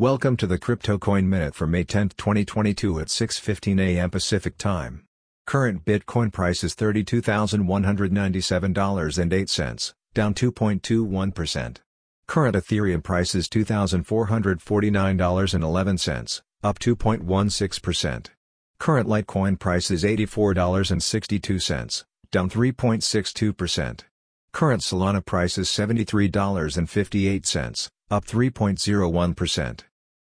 Welcome to the Crypto Coin Minute for May 10, 2022 at 6:15 a.m. Pacific Time. Current Bitcoin price is $32,197.08, down 2.21%. Current Ethereum price is $2,449.11, up 2.16%. Current Litecoin price is $84.62, down 3.62%. Current Solana price is $73.58, up 3.01%.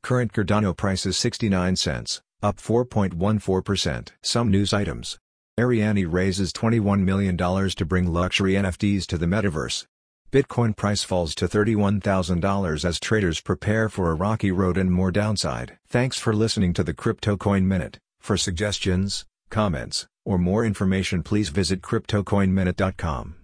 Current Cardano price is 69 cents, up 4.14%. Some news items. Arianee raises $21 million to bring luxury NFTs to the metaverse. Bitcoin price falls to $31,000 as traders prepare for a rocky road and more downside. Thanks for listening to the Crypto Coin Minute. For suggestions, comments, or more information please visit CryptoCoinMinute.com.